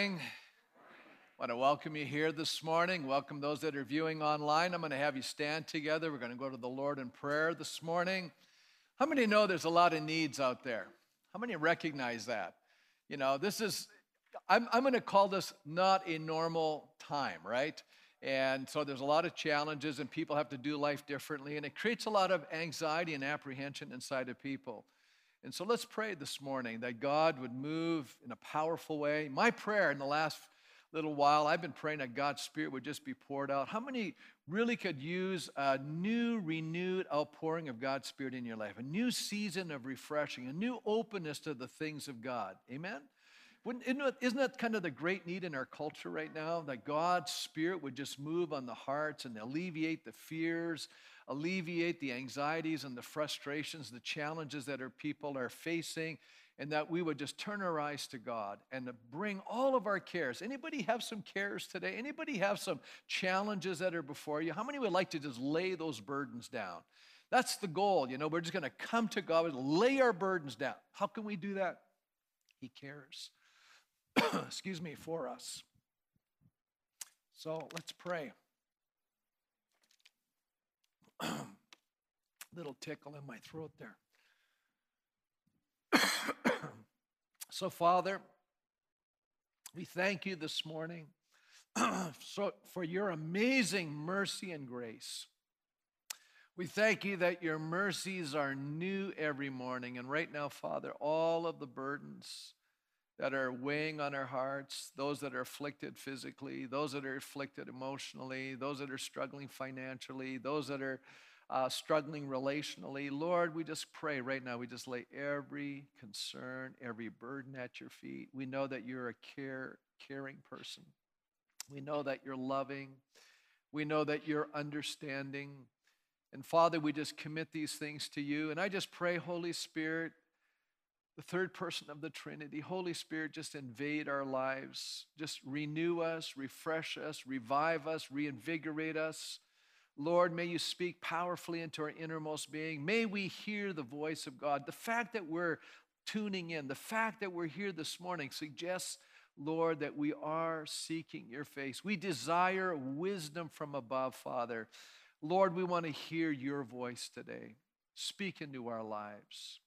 I want to welcome you here this morning. Welcome those that are viewing online. I'm going to have you stand together. We're going to go to the Lord in prayer this morning. How many know there's a lot of needs out there? How many recognize that? You know, this is, I'm, I'm going to call this not a normal time, right? And so there's a lot of challenges, and people have to do life differently, and it creates a lot of anxiety and apprehension inside of people. And so let's pray this morning that God would move in a powerful way. My prayer in the last little while, I've been praying that God's Spirit would just be poured out. How many really could use a new, renewed outpouring of God's Spirit in your life? A new season of refreshing, a new openness to the things of God. Amen? Isn't that kind of the great need in our culture right now? That God's Spirit would just move on the hearts and alleviate the fears, alleviate the anxieties and the frustrations, the challenges that our people are facing, and that we would just turn our eyes to God and bring all of our cares. Anybody have some cares today? Anybody have some challenges that are before you? How many would like to just lay those burdens down? That's the goal. You know, we're just going to come to God and lay our burdens down. How can we do that? He cares. Excuse me, for us. So let's pray. Little tickle in my throat there. so, Father, we thank you this morning so, for your amazing mercy and grace. We thank you that your mercies are new every morning. And right now, Father, all of the burdens that are weighing on our hearts, those that are afflicted physically, those that are afflicted emotionally, those that are struggling financially, those that are uh, struggling relationally. Lord, we just pray right now, we just lay every concern, every burden at your feet. We know that you're a care, caring person. We know that you're loving. We know that you're understanding. And Father, we just commit these things to you. And I just pray, Holy Spirit, the third person of the Trinity. Holy Spirit, just invade our lives. Just renew us, refresh us, revive us, reinvigorate us. Lord, may you speak powerfully into our innermost being. May we hear the voice of God. The fact that we're tuning in, the fact that we're here this morning suggests, Lord, that we are seeking your face. We desire wisdom from above, Father. Lord, we want to hear your voice today. Speak into our lives.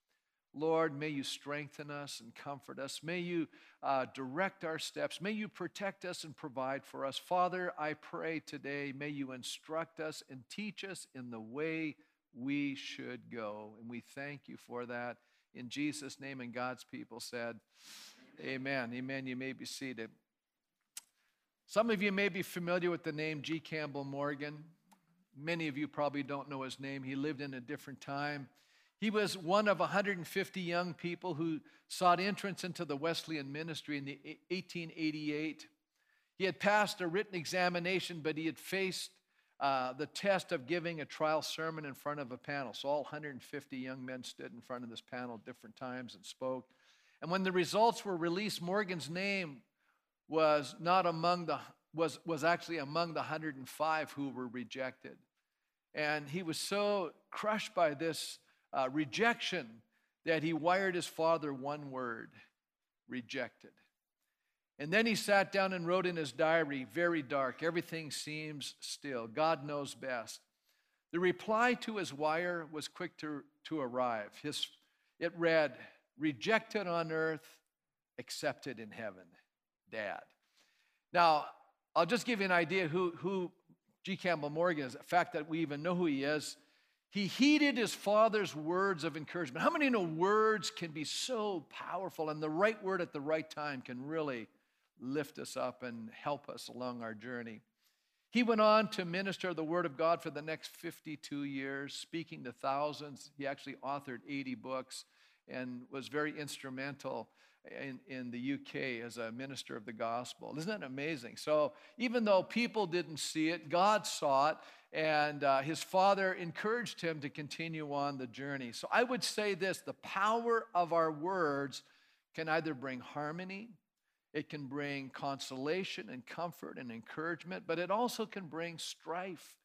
Lord, may you strengthen us and comfort us. May you uh, direct our steps. May you protect us and provide for us. Father, I pray today, may you instruct us and teach us in the way we should go. And we thank you for that. In Jesus' name, and God's people said, Amen. Amen. Amen. You may be seated. Some of you may be familiar with the name G. Campbell Morgan. Many of you probably don't know his name. He lived in a different time. He was one of 150 young people who sought entrance into the Wesleyan ministry in the 1888. He had passed a written examination, but he had faced uh, the test of giving a trial sermon in front of a panel. So all 150 young men stood in front of this panel at different times and spoke. And when the results were released, Morgan's name was not among the was was actually among the 105 who were rejected. And he was so crushed by this uh, rejection that he wired his father one word rejected. And then he sat down and wrote in his diary, very dark, everything seems still. God knows best. The reply to his wire was quick to, to arrive. His, it read, Rejected on earth, accepted in heaven. Dad. Now, I'll just give you an idea who, who G. Campbell Morgan is. The fact that we even know who he is he heeded his father's words of encouragement. How many know words can be so powerful and the right word at the right time can really lift us up and help us along our journey? He went on to minister the word of God for the next 52 years, speaking to thousands. He actually authored 80 books and was very instrumental in, in the UK as a minister of the gospel. Isn't that amazing? So, even though people didn't see it, God saw it, and uh, his father encouraged him to continue on the journey. So, I would say this the power of our words can either bring harmony, it can bring consolation and comfort and encouragement, but it also can bring strife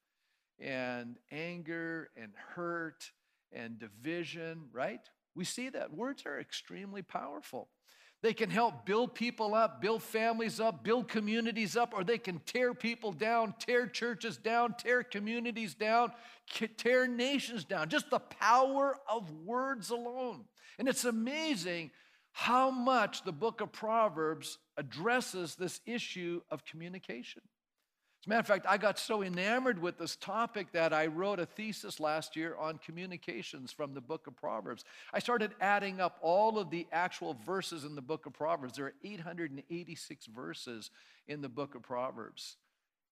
and anger and hurt and division, right? We see that words are extremely powerful. They can help build people up, build families up, build communities up, or they can tear people down, tear churches down, tear communities down, tear nations down. Just the power of words alone. And it's amazing how much the book of Proverbs addresses this issue of communication. As a matter of fact, I got so enamored with this topic that I wrote a thesis last year on communications from the book of Proverbs. I started adding up all of the actual verses in the book of Proverbs. There are 886 verses in the book of Proverbs.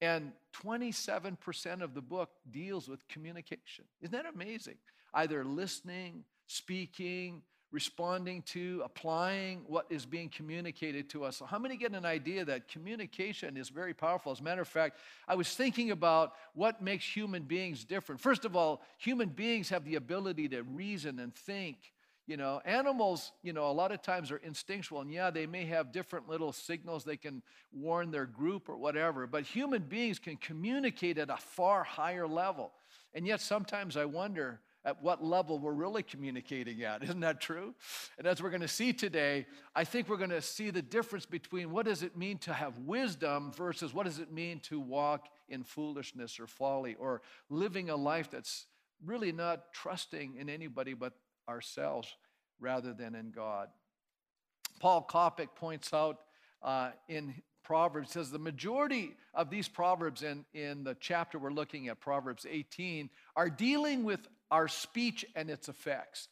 And 27% of the book deals with communication. Isn't that amazing? Either listening, speaking, responding to, applying what is being communicated to us. So, how many get an idea that communication is very powerful? As a matter of fact, I was thinking about what makes human beings different. First of all, human beings have the ability to reason and think. You know, animals, you know, a lot of times are instinctual, and yeah, they may have different little signals they can warn their group or whatever, but human beings can communicate at a far higher level. And yet, sometimes I wonder, at what level we're really communicating at. Isn't that true? And as we're going to see today, I think we're going to see the difference between what does it mean to have wisdom versus what does it mean to walk in foolishness or folly or living a life that's really not trusting in anybody but ourselves rather than in God. Paul Koptak points out uh, in Proverbs says the majority of these proverbs in, in the chapter we're looking at, Proverbs 18, are dealing with our speech and its effects.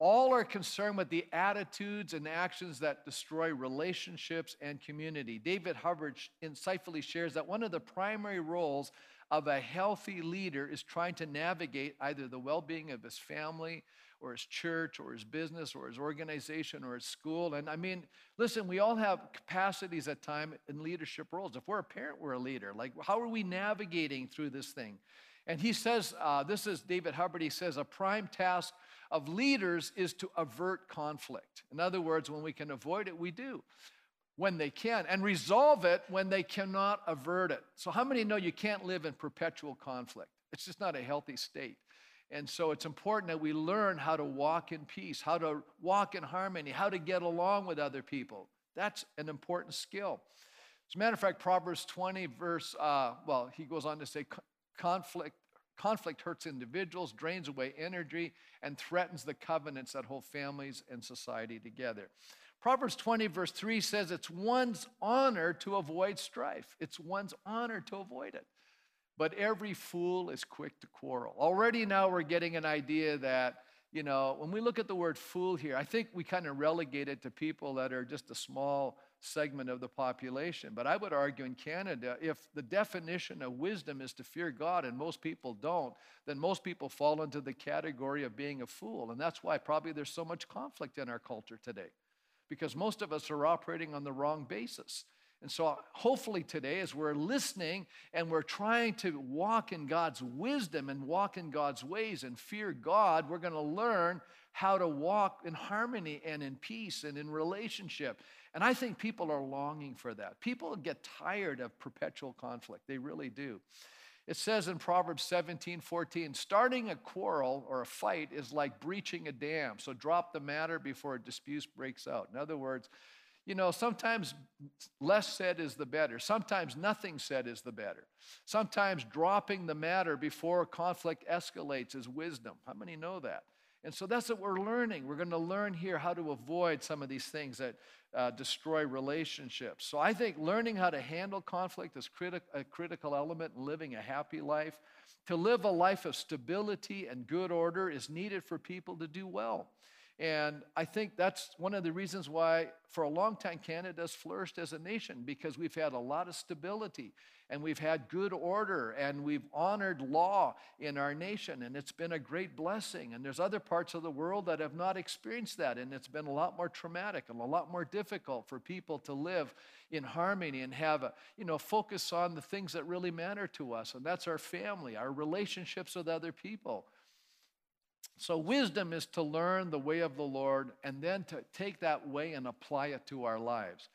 All are concerned with the attitudes and actions that destroy relationships and community. David Hubbard insightfully shares that one of the primary roles of a healthy leader is trying to navigate either the well being of his family or his church or his business or his organization or his school. And I mean, listen, we all have capacities at time in leadership roles. If we're a parent, we're a leader. Like, how are we navigating through this thing? And he says, uh, this is David Hubbard, he says, a prime task of leaders is to avert conflict. In other words, when we can avoid it, we do when they can, and resolve it when they cannot avert it. So, how many know you can't live in perpetual conflict? It's just not a healthy state. And so, it's important that we learn how to walk in peace, how to walk in harmony, how to get along with other people. That's an important skill. As a matter of fact, Proverbs 20, verse, uh, well, he goes on to say, conflict, conflict hurts individuals, drains away energy, and threatens the covenants that hold families and society together. Proverbs 20, verse 3 says it's one's honor to avoid strife. It's one's honor to avoid it. But every fool is quick to quarrel. Already now we're getting an idea that, you know, when we look at the word fool here, I think we kind of relegate it to people that are just a small segment of the population. But I would argue in Canada, if the definition of wisdom is to fear God and most people don't, then most people fall into the category of being a fool. And that's why probably there's so much conflict in our culture today because most of us are operating on the wrong basis. And so, hopefully, today, as we're listening and we're trying to walk in God's wisdom and walk in God's ways and fear God, we're going to learn how to walk in harmony and in peace and in relationship. And I think people are longing for that. People get tired of perpetual conflict, they really do. It says in Proverbs 17 14, starting a quarrel or a fight is like breaching a dam. So drop the matter before a dispute breaks out. In other words, you know, sometimes less said is the better. Sometimes nothing said is the better. Sometimes dropping the matter before conflict escalates is wisdom. How many know that? And so that's what we're learning. We're going to learn here how to avoid some of these things that uh, destroy relationships. So I think learning how to handle conflict is criti- a critical element in living a happy life. To live a life of stability and good order is needed for people to do well. And I think that's one of the reasons why, for a long time, Canada's flourished as a nation because we've had a lot of stability and we've had good order and we've honored law in our nation. And it's been a great blessing. And there's other parts of the world that have not experienced that. And it's been a lot more traumatic and a lot more difficult for people to live in harmony and have a, you know, focus on the things that really matter to us. And that's our family, our relationships with other people. So, wisdom is to learn the way of the Lord and then to take that way and apply it to our lives.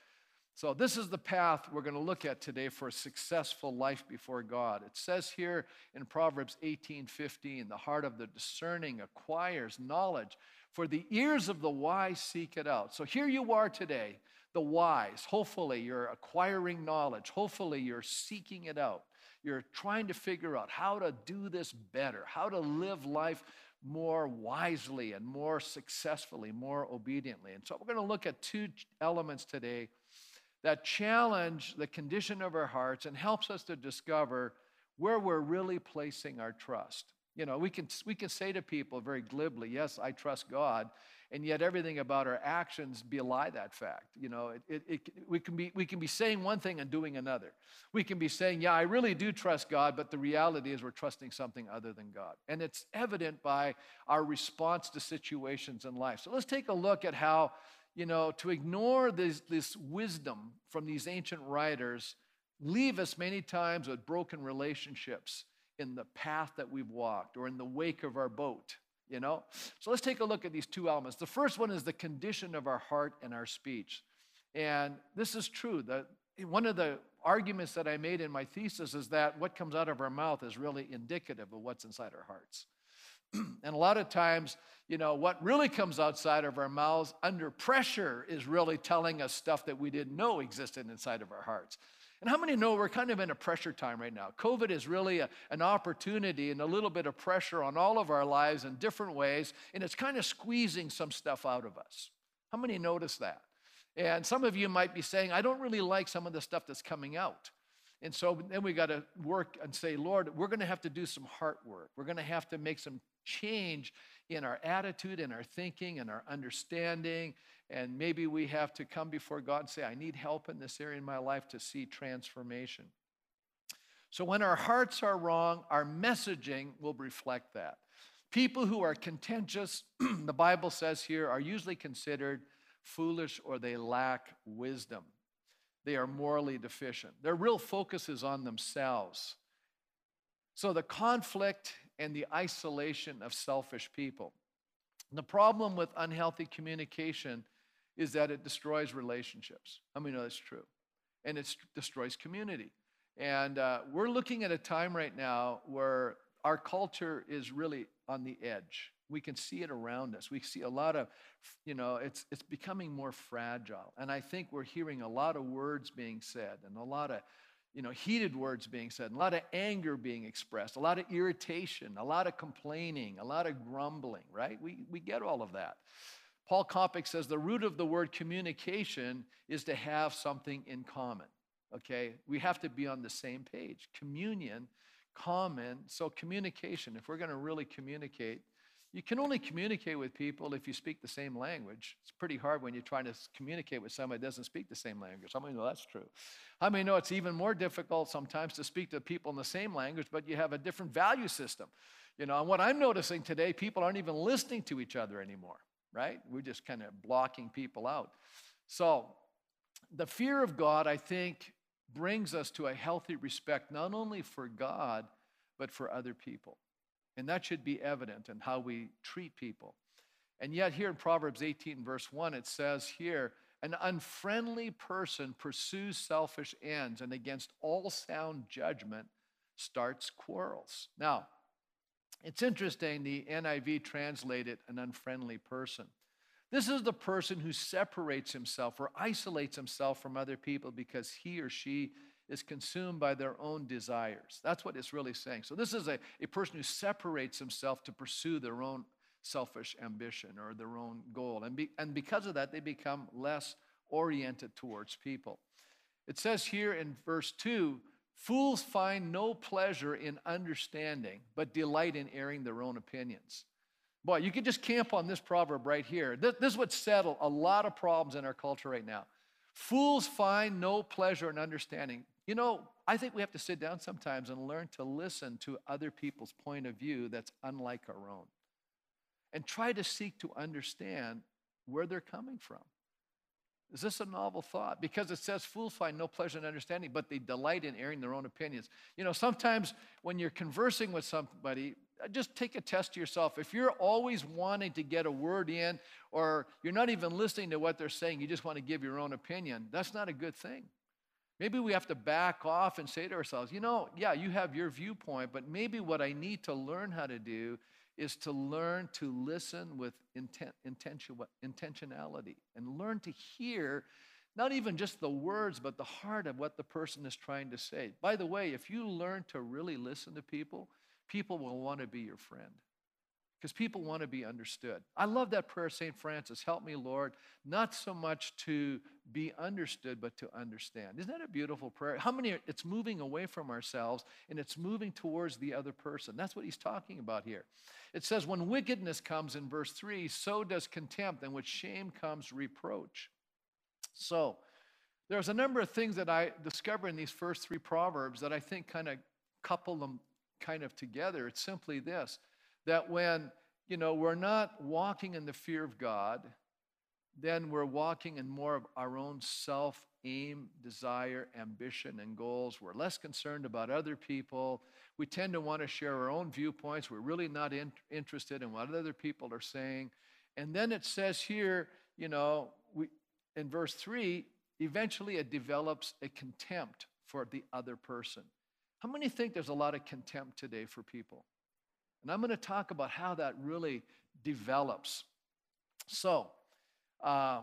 So, this is the path we're going to look at today for a successful life before God. It says here in Proverbs 18 15, the heart of the discerning acquires knowledge, For the ears of the wise seek it out. So here you are today, the wise. Hopefully, you're acquiring knowledge. Hopefully, you're seeking it out. You're trying to figure out how to do this better, how to live life more wisely and more successfully, more obediently. And so we're going to look at two elements today that challenge the condition of our hearts and helps us to discover where we're really placing our trust. You know, we can, we can say to people very glibly, yes, I trust God, and yet everything about our actions belie that fact. You know, it, it, it, we, can be, we can be saying one thing and doing another. We can be saying, yeah, I really do trust God, but the reality is we're trusting something other than God. And it's evident by our response to situations in life. So let's take a look at how, you know, to ignore this, this wisdom from these ancient writers leave us many times with broken relationships in the path that we've walked or in the wake of our boat you know? So let's take a look at these two elements. The first one is the condition of our heart and our speech. And this is true. That one of the arguments that I made in my thesis is that what comes out of our mouth is really indicative of what's inside our hearts. and a lot of times, you know, what really comes outside of our mouths under pressure is really telling us stuff that we didn't know existed inside of our hearts. And how many know we're kind of in a pressure time right now? COVID is really a, an opportunity and a little bit of pressure on all of our lives in different ways, and it's kind of squeezing some stuff out of us. How many notice that? And some of you might be saying, I don't really like some of the stuff that's coming out. And so then we got to work and say, Lord, we're going to have to do some heart work. We're going to have to make some change in our attitude, in our thinking, in our understanding. And maybe we have to come before God and say, I need help in this area in my life to see transformation. So when our hearts are wrong, our messaging will reflect that. People who are contentious, the Bible says here, are usually considered foolish or they lack wisdom. They are morally deficient. Their real focus is on themselves. So the conflict and the isolation of selfish people. The problem with unhealthy communication is that it destroys relationships. I mean, no, that's true. And it destroys community. And uh, we're looking at a time right now where our culture is really on the edge. We can see it around us. We see a lot of, you know, it's, it's becoming more fragile. And I think we're hearing a lot of words being said and a lot of you know, heated words being said, a lot of anger being expressed, a lot of irritation, a lot of complaining, a lot of grumbling, right? We, we get all of that. Paul Koptak says the root of the word communication is to have something in common. Okay? We have to be on the same page. Communion, common. So, communication, if we're going to really communicate, you can only communicate with people if you speak the same language. It's pretty hard when you're trying to communicate with somebody that doesn't speak the same language. How many know that's true? How many know it's even more difficult sometimes to speak to people in the same language, but you have a different value system? You know, and what I'm noticing today, people aren't even listening to each other anymore, right? We're just kind of blocking people out. So, the fear of God, I think, brings us to a healthy respect, not only for God, but for other people. And that should be evident in how we treat people. And yet, here in Proverbs 18, verse 1, it says here, an unfriendly person pursues selfish ends and against all sound judgment starts quarrels. Now, it's interesting, the NIV translated an unfriendly person. This is the person who separates himself or isolates himself from other people because he or she is consumed by their own desires. That's what it's really saying. So, this is a, a person who separates himself to pursue their own selfish ambition or their own goal. And, be, and because of that, they become less oriented towards people. It says here in verse 2 fools find no pleasure in understanding, but delight in airing their own opinions. Boy, you could just camp on this proverb right here. This, this would settle a lot of problems in our culture right now. Fools find no pleasure in understanding. You know, I think we have to sit down sometimes and learn to listen to other people's point of view that's unlike our own and try to seek to understand where they're coming from. Is this a novel thought? Because it says fools find no pleasure in understanding, but they delight in airing their own opinions. You know, sometimes when you're conversing with somebody, uh, just take a test to yourself. If you're always wanting to get a word in, or you're not even listening to what they're saying, you just want to give your own opinion, that's not a good thing. Maybe we have to back off and say to ourselves, you know, yeah, you have your viewpoint, but maybe what I need to learn how to do is to learn to listen with intent, intention, intentionality and learn to hear not even just the words, but the heart of what the person is trying to say. By the way, if you learn to really listen to people, people will want to be your friend because people want to be understood. I love that prayer, St. Francis. Help me, Lord, not so much to be understood, but to understand. Isn't that a beautiful prayer? How many, it's moving away from ourselves and it's moving towards the other person. That's what he's talking about here. It says, when wickedness comes in verse 3, so does contempt, and with shame comes reproach. So, there's a number of things that I discover in these first three proverbs that I think kind of couple them kind of together. It's simply this that when, you know, we're not walking in the fear of God, then we're walking in more of our own self aim, desire, ambition, and goals. We're less concerned about other people. We tend to want to share our own viewpoints. We're really not in, interested in what other people are saying. And then it says here, you know, we, in verse 3, eventually it develops a contempt for the other person. How many think there's a lot of contempt today for people? And I'm going to talk about how that really develops. So, uh,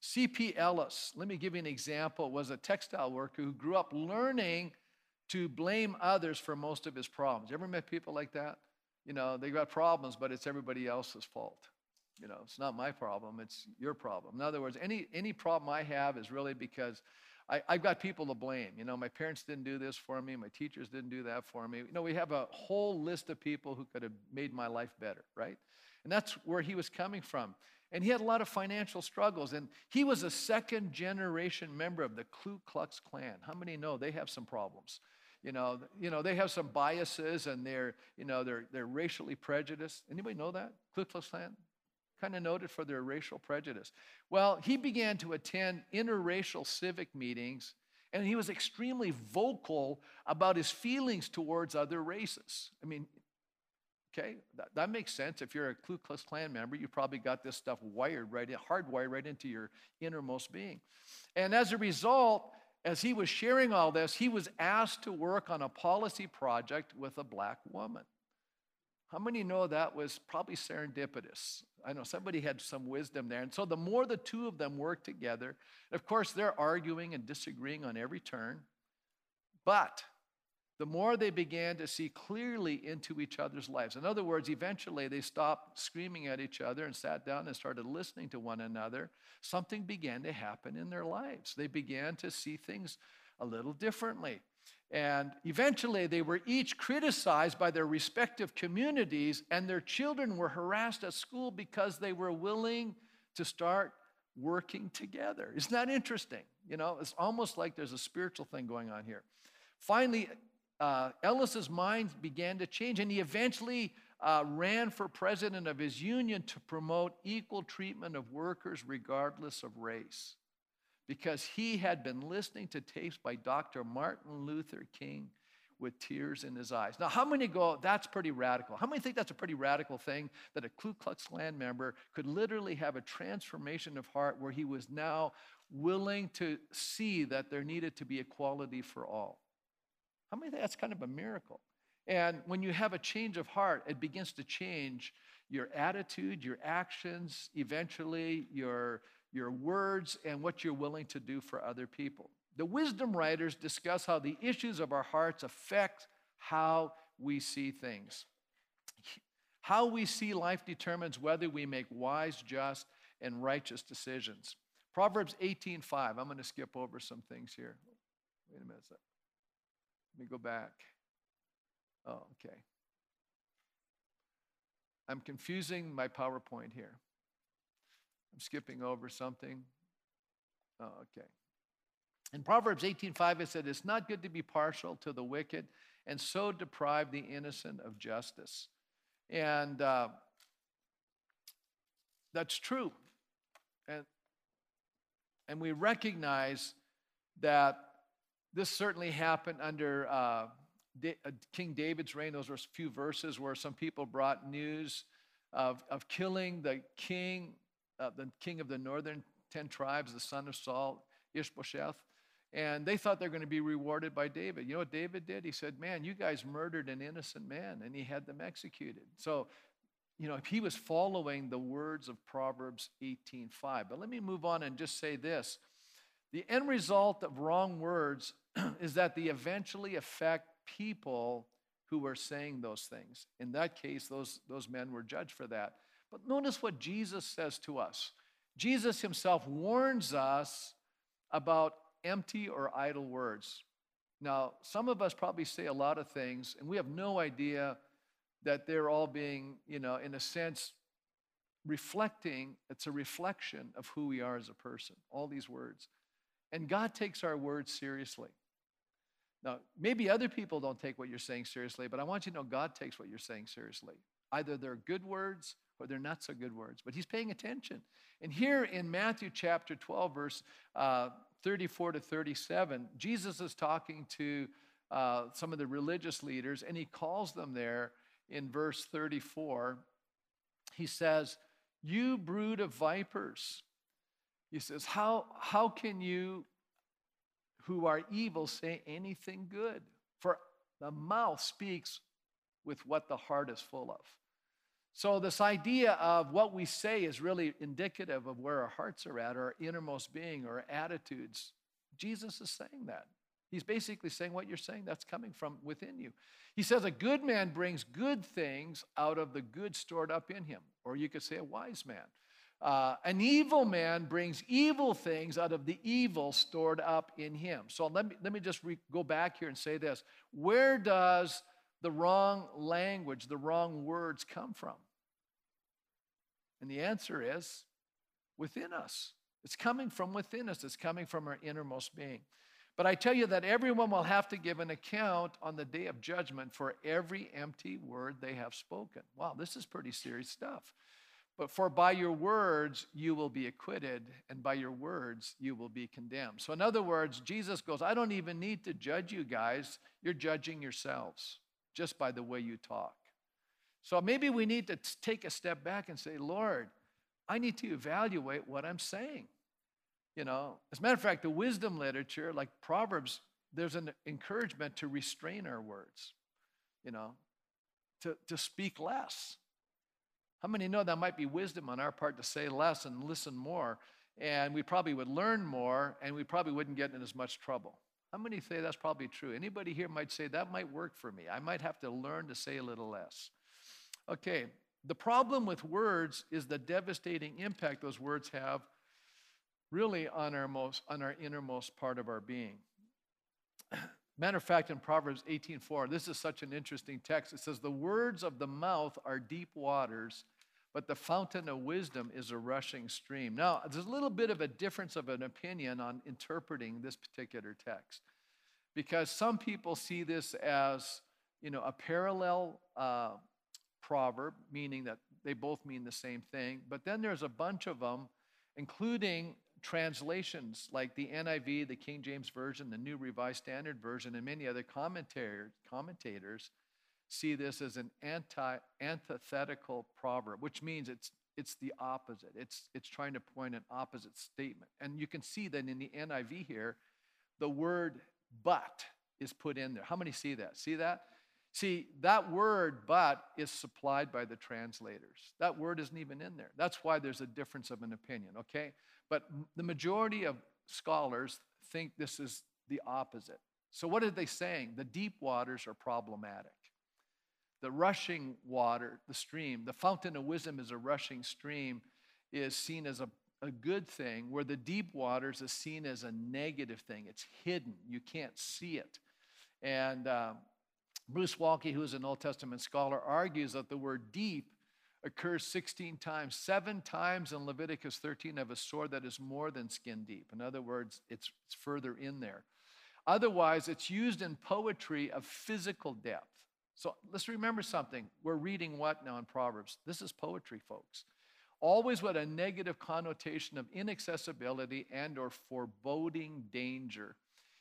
C.P. Ellis, let me give you an example, was a textile worker who grew up learning to blame others for most of his problems. You ever met people like that? You know, they got problems, but it's everybody else's fault. You know, it's not my problem, it's your problem. In other words, any, any problem I have is really because I, have got people to blame. You know, my parents didn't do this for me, my teachers didn't do that for me. You know, we have a whole list of people who could have made my life better, right? And that's where he was coming from. And he had a lot of financial struggles. And he was a second generation member of the Ku Klux Klan. How many know they have some problems? You know, you know, they have some biases and they're, you know, they're, they're racially prejudiced. Anybody know that? Ku Klux Klan? Kind of noted for their racial prejudice. Well, he began to attend interracial civic meetings, and he was extremely vocal about his feelings towards other races. I mean, okay, that, that makes sense. If you're a Ku Klux Klan member, you probably got this stuff wired right in, hardwired right into your innermost being. And as a result, as he was sharing all this, he was asked to work on a policy project with a black woman. How many know that was probably serendipitous? I know somebody had some wisdom there. And so the more the two of them work together, of course, they're arguing and disagreeing on every turn. But the more they began to see clearly into each other's lives. In other words, eventually they stopped screaming at each other and sat down and started listening to one another. Something began to happen in their lives. They began to see things a little differently. And eventually, they were each criticized by their respective communities, and their children were harassed at school because they were willing to start working together. Isn't that interesting? You know, it's almost like there's a spiritual thing going on here. Finally, uh, Ellis's mind began to change, and he eventually uh, ran for president of his union to promote equal treatment of workers regardless of race because he had been listening to tapes by Dr. Martin Luther King with tears in his eyes. Now, how many go, that's pretty radical? How many think that's a pretty radical thing that a Ku Klux Klan member could literally have a transformation of heart where he was now willing to see that there needed to be equality for all? How many think that's kind of a miracle? And when you have a change of heart, it begins to change your attitude, your actions, eventually your your words, and what you're willing to do for other people. The wisdom writers discuss how the issues of our hearts affect how we see things. How we see life determines whether we make wise, just, and righteous decisions. Proverbs 18:5. I'm going to skip over some things here. Wait a minute. Let me go back. Oh, okay. I'm confusing my PowerPoint here. I'm skipping over something. Oh, okay. In Proverbs 18:5 it said, "It's not good to be partial to the wicked, and so deprive the innocent of justice." And uh, that's true. And, and we recognize that this certainly happened under uh, uh King David's reign. Those were a few verses where some people brought news of, of killing the king uh, the king of the northern 10 tribes, the son of Saul, Ishbosheth. And they thought they're going to be rewarded by David. You know what David did? He said, Man, you guys murdered an innocent man, and he had them executed. So, you know, he was following the words of Proverbs 18:5. But let me move on and just say this. The end result of wrong words is that they eventually affect people who were saying those things. In that case, those, those men were judged for that. But notice what Jesus says to us. Jesus himself warns us about empty or idle words. Now, some of us probably say a lot of things, and we have no idea that they're all being, you know, in a sense, reflecting, it's a reflection of who we are as a person, all these words. And God takes our words seriously. Now, maybe other people don't take what you're saying seriously, but I want you to know God takes what you're saying seriously. Either they're good words or they're not so good words, but He's paying attention. And here in Matthew chapter 12, verse uh, 34 to 37, Jesus is talking to uh, some of the religious leaders, and He calls them there in verse 34. He says, You brood of vipers. He says, How, how can you who are evil say anything good? For the mouth speaks with what the heart is full of. So, this idea of what we say is really indicative of where our hearts are at, our innermost being, our attitudes. Jesus is saying that. He's basically saying what you're saying, that's coming from within you. He says, A good man brings good things out of the good stored up in him. Or you could say, a wise man. Uh, an evil man brings evil things out of the evil stored up in him. So let me, let me just re- go back here and say this. Where does the wrong language, the wrong words come from? And the answer is within us. It's coming from within us, it's coming from our innermost being. But I tell you that everyone will have to give an account on the day of judgment for every empty word they have spoken. Wow, this is pretty serious stuff. But for by your words you will be acquitted, and by your words you will be condemned. So, in other words, Jesus goes, I don't even need to judge you guys. You're judging yourselves just by the way you talk. So, maybe we need to take a step back and say, Lord, I need to evaluate what I'm saying. You know, as a matter of fact, the wisdom literature, like Proverbs, there's an encouragement to restrain our words, you know, to, to speak less how many know that might be wisdom on our part to say less and listen more? And we probably would learn more and we probably wouldn't get in as much trouble. How many say that's probably true? Anybody here might say that might work for me. I might have to learn to say a little less. Okay, the problem with words is the devastating impact those words have really on our most on our innermost part of our being. Matter of fact, in Proverbs 18:4, this is such an interesting text. It says, The words of the mouth are deep waters, but the fountain of wisdom is a rushing stream. Now, there's a little bit of a difference of an opinion on interpreting this particular text because some people see this as you know a parallel uh, proverb meaning that they both mean the same thing but then there's a bunch of them including translations like the niv the king james version the new revised standard version and many other commentators see this as an anti antithetical proverb, which means it's it's the opposite. It's it's trying to point an opposite statement. And you can see that in the NIV here, the word but is put in there. How many see that? See that? See, that word but is supplied by the translators. That word isn't even in there. That's why there's a difference of an opinion, okay? But the majority of scholars think this is the opposite. So, what are they saying? The deep waters are problematic the rushing water, the stream, the fountain of wisdom is a rushing stream, is seen as a, a good thing, where the deep waters is seen as a negative thing. It's hidden, you can't see it. And uh, Bruce Waltke, who is an Old Testament scholar, argues that the word deep occurs 16 times, seven times in Leviticus 13 of a sword that is more than skin deep. In other words, it's, it's further in there. Otherwise, it's used in poetry of physical depth. So let's remember something. We're reading what now in Proverbs? This is poetry, folks. Always with a negative connotation of inaccessibility and or foreboding danger.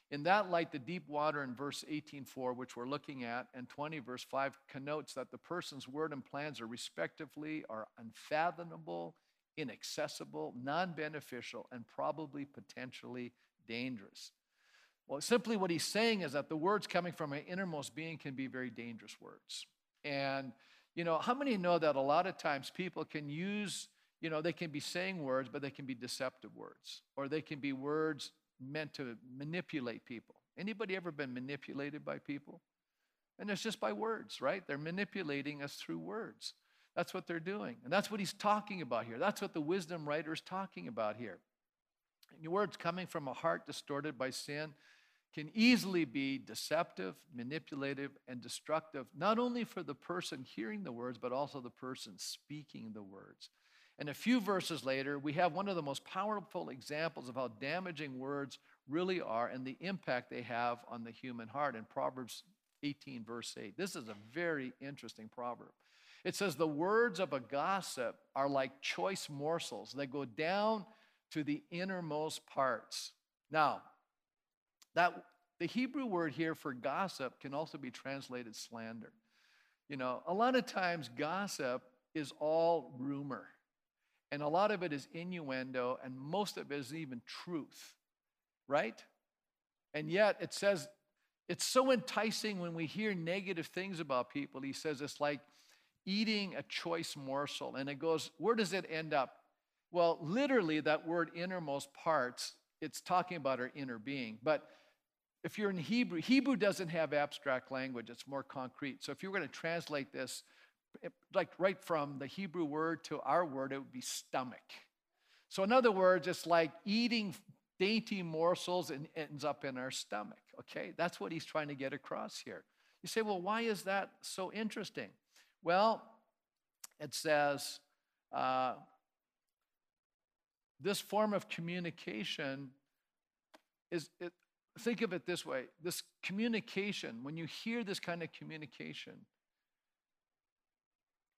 In that light, the deep water in verse 18:4, which we're looking at, and 20 verse 5 connotes that the person's word and plans are respectively are unfathomable, inaccessible, non-beneficial, and probably potentially dangerous. Well, simply what he's saying is that the words coming from an innermost being can be very dangerous words. And, you know, how many know that a lot of times people can use, you know, they can be saying words, but they can be deceptive words, or they can be words meant to manipulate people. Anybody ever been manipulated by people? And it's just by words, right? They're manipulating us through words. That's what they're doing. And that's what he's talking about here. That's what the wisdom writer is talking about here. And your words coming from a heart distorted by sin can easily be deceptive, manipulative, and destructive, not only for the person hearing the words, but also the person speaking the words. And a few verses later, we have one of the most powerful examples of how damaging words really are and the impact they have on the human heart in Proverbs 18, verse 8. This is a very interesting proverb. It says, The words of a gossip are like choice morsels, they go down to the innermost parts. Now, that the Hebrew word here for gossip can also be translated slander. You know, a lot of times gossip is all rumor, and a lot of it is innuendo, and most of it is even truth, right? And yet it says it's so enticing when we hear negative things about people. He says it's like eating a choice morsel. And it goes, where does it end up? Well, literally, that word innermost parts, it's talking about our inner being. But if you're in Hebrew, Hebrew doesn't have abstract language, it's more concrete. So if you were going to translate this, like right from the Hebrew word to our word, it would be stomach. So, in other words, it's like eating dainty morsels and ends up in our stomach. Okay, that's what he's trying to get across here. You say, well, why is that so interesting? Well, it says, uh, this form of communication is, it, think of it this way this communication, when you hear this kind of communication,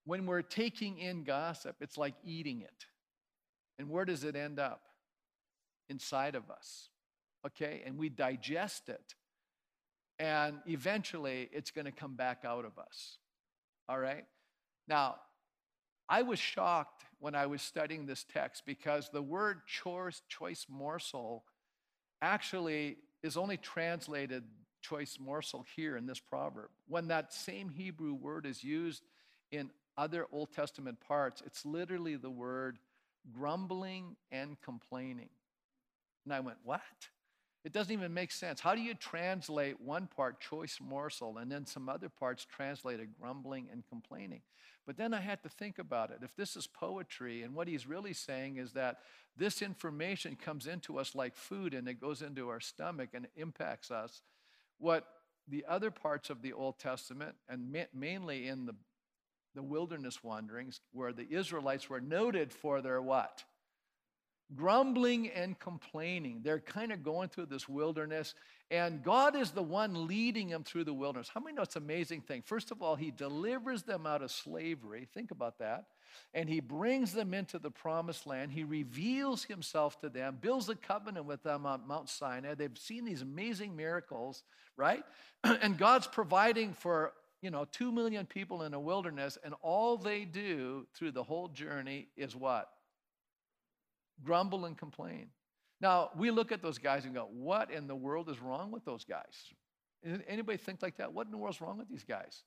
when we're taking in gossip, it's like eating it. And where does it end up? Inside of us. Okay? And we digest it. And eventually, it's going to come back out of us. All right? Now, I was shocked when I was studying this text because the word choice, choice morsel actually is only translated choice morsel here in this proverb. When that same Hebrew word is used in other Old Testament parts, it's literally the word grumbling and complaining. And I went, What? It doesn't even make sense. How do you translate one part, choice morsel, and then some other parts translated grumbling and complaining? But then I had to think about it. If this is poetry, and what he's really saying is that this information comes into us like food and it goes into our stomach and impacts us, what the other parts of the Old Testament, and mainly in the, the wilderness wanderings, where the Israelites were noted for their what? Grumbling and complaining. They're kind of going through this wilderness, and God is the one leading them through the wilderness. How many know it's an amazing thing? First of all, He delivers them out of slavery. Think about that. And He brings them into the promised land. He reveals Himself to them, builds a covenant with them on Mount Sinai. They've seen these amazing miracles, right? and God's providing for you know, two million people in a wilderness, and all they do through the whole journey is what? Grumble and complain. Now, we look at those guys and go, what in the world is wrong with those guys? Anybody think like that? What in the world is wrong with these guys?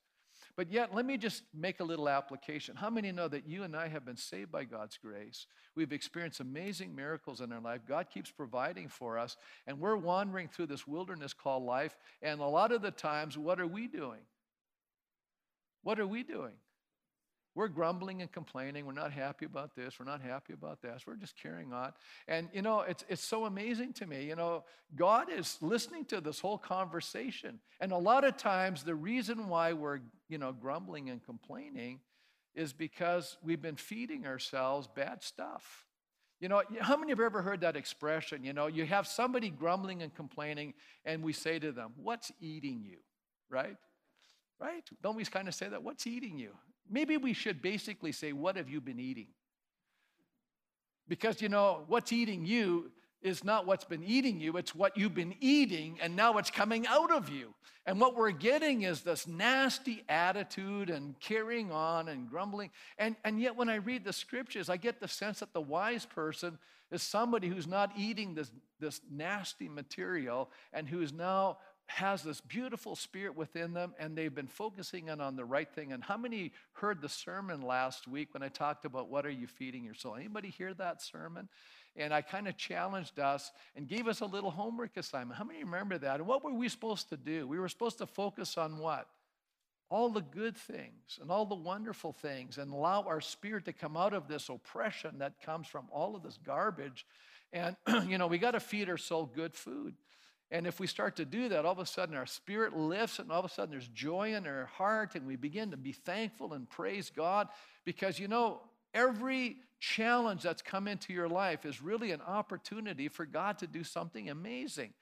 But yet, let me just make a little application. How many know that you and I have been saved by God's grace? We've experienced amazing miracles in our life. God keeps providing for us, and we're wandering through this wilderness called life. And a lot of the times, what are we doing? What are we doing? We're grumbling and complaining. We're not happy about this. We're not happy about this. We're just carrying on. And, you know, it's, it's so amazing to me. You know, God is listening to this whole conversation. And a lot of times, the reason why we're, you know, grumbling and complaining is because we've been feeding ourselves bad stuff. You know, how many have ever heard that expression? You know, you have somebody grumbling and complaining, and we say to them, What's eating you? Right? Right? Don't we kind of say that? What's eating you? Maybe we should basically say, What have you been eating? Because, you know, what's eating you is not what's been eating you, it's what you've been eating, and now it's coming out of you. And what we're getting is this nasty attitude and carrying on and grumbling. And, and yet, when I read the scriptures, I get the sense that the wise person is somebody who's not eating this, this nasty material and who's now has this beautiful spirit within them and they've been focusing in on the right thing. And how many heard the sermon last week when I talked about what are you feeding your soul? Anybody hear that sermon? And I kind of challenged us and gave us a little homework assignment. How many remember that? And what were we supposed to do? We were supposed to focus on what? All the good things and all the wonderful things and allow our spirit to come out of this oppression that comes from all of this garbage. And, you know, we got to feed our soul good food. And if we start to do that, all of a sudden our spirit lifts and all of a sudden there's joy in our heart and we begin to be thankful and praise God because you know, every challenge that's come into your life is really an opportunity for God to do something amazing.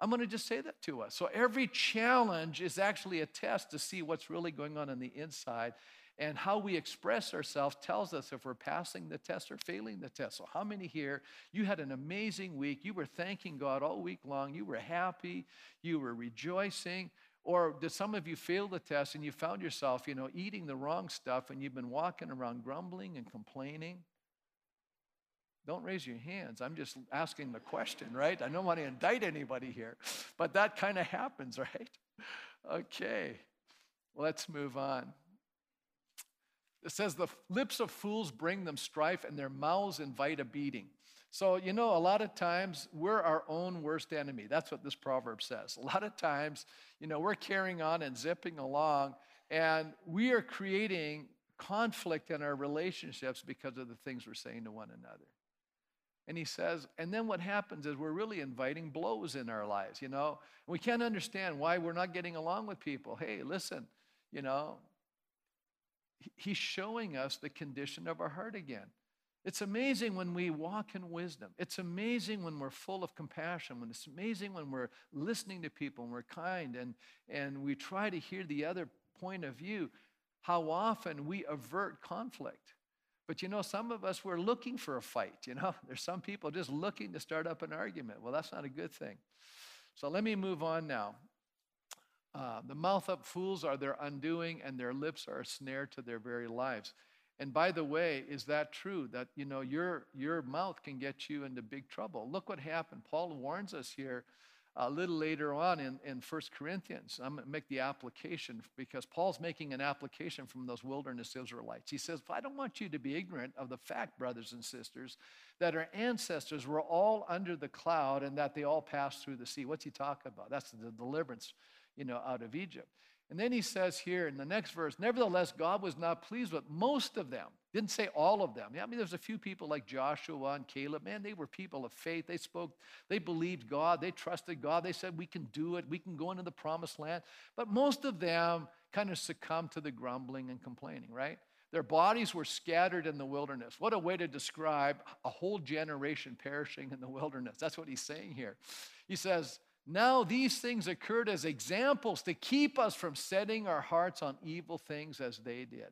I'm going to just say that to us. So every challenge is actually a test to see what's really going on in the inside. And how we express ourselves tells us if we're passing the test or failing the test. So, how many here, you had an amazing week? You were thanking God all week long. You were happy. You were rejoicing. Or did some of you fail the test and you found yourself, you know, eating the wrong stuff and you've been walking around grumbling and complaining? Don't raise your hands. I'm just asking the question, right? I don't want to indict anybody here, but that kind of happens, right? Okay, let's move on. It says, The lips of fools bring them strife, and their mouths invite a beating. So, you know, a lot of times we're our own worst enemy. That's what this proverb says. A lot of times, you know, we're carrying on and zipping along, and we are creating conflict in our relationships because of the things we're saying to one another. And he says, and then what happens is we're really inviting blows in our lives, you know? We can't understand why we're not getting along with people. Hey, listen, you know, He's showing us the condition of our heart again. It's amazing when we walk in wisdom. It's amazing when we're full of compassion. When it's amazing when we're listening to people and we're kind and, and we try to hear the other point of view. How often we avert conflict. But you know, some of us, we're looking for a fight. You know, there's some people just looking to start up an argument. Well, that's not a good thing. So let me move on now. Uh, the mouth of fools are their undoing, and their lips are a snare to their very lives. And by the way, is that true? That you know your your mouth can get you into big trouble. Look what happened. Paul warns us here a little later on in, in 1 Corinthians. I'm going to make the application because Paul's making an application from those wilderness Israelites. He says, I don't want you to be ignorant of the fact, brothers and sisters, that our ancestors were all under the cloud and that they all passed through the sea. What's he talking about? That's the deliverance you know, out of Egypt. And then he says here in the next verse, nevertheless, God was not pleased with most of them. Didn't say all of them. Yeah, I mean, there's a few people like Joshua and Caleb. Man, they were people of faith. They spoke, they believed God, they trusted God. They said, we can do it, we can go into the promised land. But most of them kind of succumbed to the grumbling and complaining, right? Their bodies were scattered in the wilderness. What a way to describe a whole generation perishing in the wilderness. That's what he's saying here. He says, now, these things occurred as examples to keep us from setting our hearts on evil things as they did.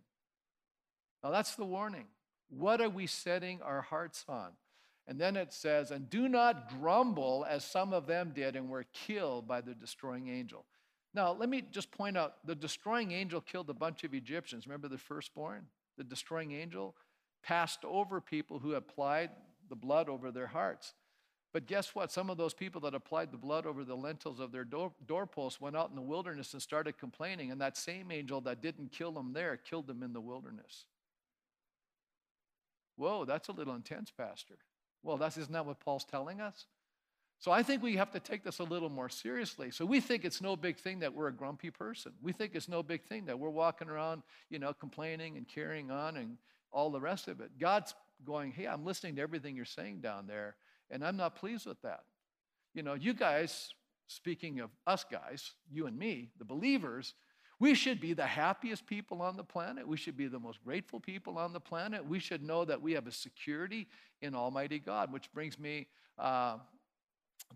Now, that's the warning. What are we setting our hearts on? And then it says, and do not grumble as some of them did and were killed by the destroying angel. Now, let me just point out the destroying angel killed a bunch of Egyptians. Remember the firstborn? The destroying angel passed over people who applied the blood over their hearts. But guess what? Some of those people that applied the blood over the lentils of their door, doorposts went out in the wilderness and started complaining, and that same angel that didn't kill them there killed them in the wilderness. Whoa, that's a little intense, Pastor. Well, that's isn't that what Paul's telling us? So I think we have to take this a little more seriously. So we think it's no big thing that we're a grumpy person. We think it's no big thing that we're walking around, you know, complaining and carrying on and all the rest of it. God's going, hey, I'm listening to everything you're saying down there. And I'm not pleased with that. You know, you guys, speaking of us guys, you and me, the believers, we should be the happiest people on the planet. We should be the most grateful people on the planet. We should know that we have a security in Almighty God, which brings me uh,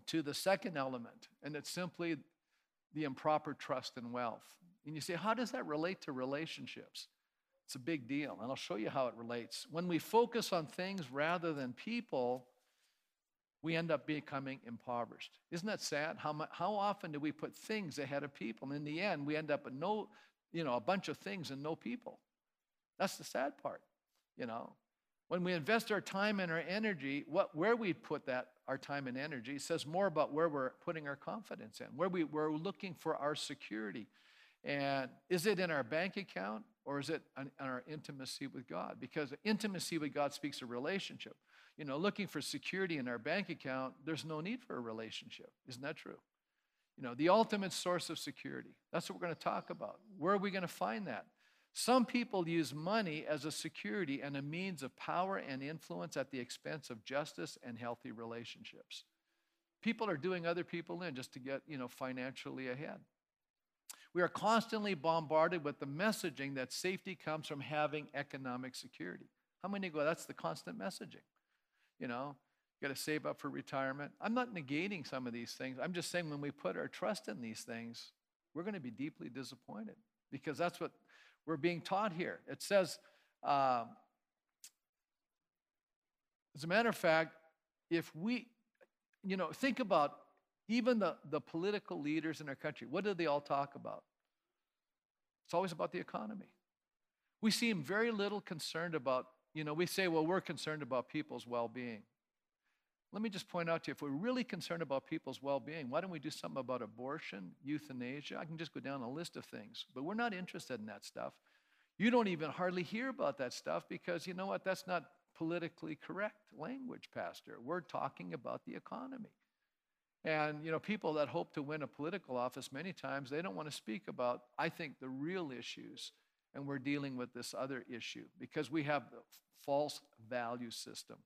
to the second element, and it's simply the improper trust in wealth. And you say, how does that relate to relationships? It's a big deal, and I'll show you how it relates. When we focus on things rather than people, we end up becoming impoverished. Isn't that sad? How, how often do we put things ahead of people? And in the end, we end up with no, you know, a bunch of things and no people. That's the sad part, you know. When we invest our time and our energy, what, where we put that, our time and energy, says more about where we're putting our confidence in, where we, we're looking for our security. And is it in our bank account or is it in our intimacy with God? Because intimacy with God speaks of relationship. You know, looking for security in our bank account, there's no need for a relationship. Isn't that true? You know, the ultimate source of security. That's what we're going to talk about. Where are we going to find that? Some people use money as a security and a means of power and influence at the expense of justice and healthy relationships. People are doing other people in just to get, you know, financially ahead. We are constantly bombarded with the messaging that safety comes from having economic security. How many go, that's the constant messaging? You know, got to save up for retirement. I'm not negating some of these things. I'm just saying when we put our trust in these things, we're going to be deeply disappointed because that's what we're being taught here. It says, uh, as a matter of fact, if we, you know, think about even the, the political leaders in our country, what do they all talk about? It's always about the economy. We seem very little concerned about, you know, we say, well, we're concerned about people's well being. Let me just point out to you if we're really concerned about people's well being, why don't we do something about abortion, euthanasia? I can just go down a list of things, but we're not interested in that stuff. You don't even hardly hear about that stuff because you know what? That's not politically correct language, Pastor. We're talking about the economy. And you know, people that hope to win a political office many times they don't want to speak about, I think, the real issues. And we're dealing with this other issue because we have the false value system.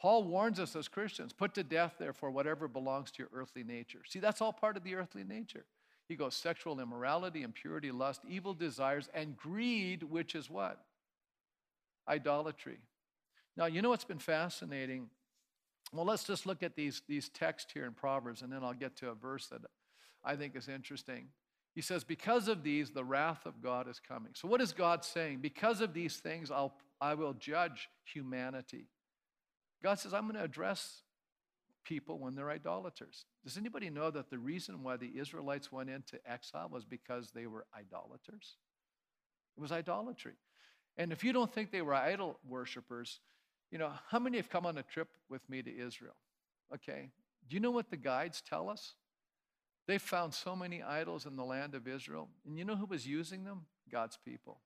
Paul warns us as Christians put to death, therefore, whatever belongs to your earthly nature. See, that's all part of the earthly nature. He goes sexual immorality, impurity, lust, evil desires, and greed, which is what? Idolatry. Now, you know what's been fascinating? Well, let's just look at these, these texts here in Proverbs, and then I'll get to a verse that I think is interesting. He says, Because of these, the wrath of God is coming. So, what is God saying? Because of these things, I'll, I will judge humanity. God says, I'm going to address people when they're idolaters. Does anybody know that the reason why the Israelites went into exile was because they were idolaters? It was idolatry. And if you don't think they were idol worshippers, you know, how many have come on a trip with me to Israel? Okay. Do you know what the guides tell us? They found so many idols in the land of Israel. And you know who was using them? God's people.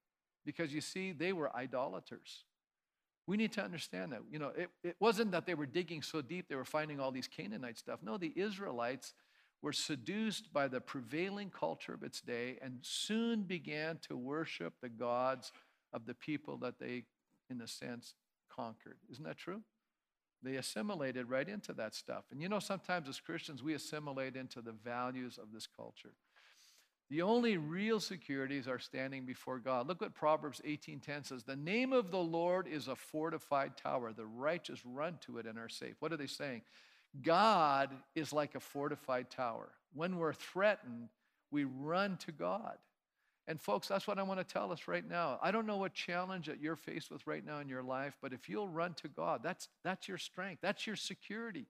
Because you see, they were idolaters. We need to understand that. You know, it, it wasn't that they were digging so deep they were finding all these Canaanite stuff. No, the Israelites were seduced by the prevailing culture of its day and soon began to worship the gods of the people that they, in a sense, conquered. Isn't that true? They assimilated right into that stuff. And you know, sometimes as Christians, we assimilate into the values of this culture. The only real securities are standing before God. Look what Proverbs 18:10 says. The name of the Lord is a fortified tower. The righteous run to it and are safe. What are they saying? God is like a fortified tower. When we're threatened, we run to God. And folks, that's what I want to tell us right now. I don't know what challenge that you're faced with right now in your life, but if you'll run to God, that's that's your strength. That's your security.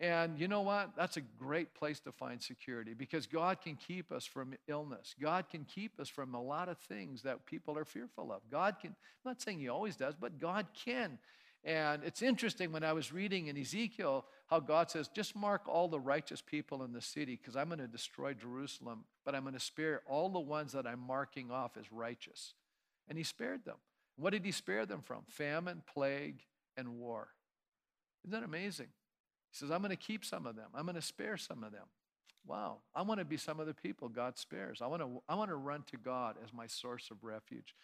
And you know what? That's a great place to find security because God can keep us from illness. God can keep us from a lot of things that people are fearful of. God can, I'm not saying He always does, but God can. And it's interesting when I was reading in Ezekiel how God says, just mark all the righteous people in the city because I'm going to destroy Jerusalem, but I'm going to spare all the ones that I'm marking off as righteous. And He spared them. What did He spare them from? Famine, plague, and war. Isn't that amazing? He says, I'm going to keep some of them. I'm going to spare some of them. Wow. I want to be some of the people God spares. I want to, I want to run to God as my source of refuge.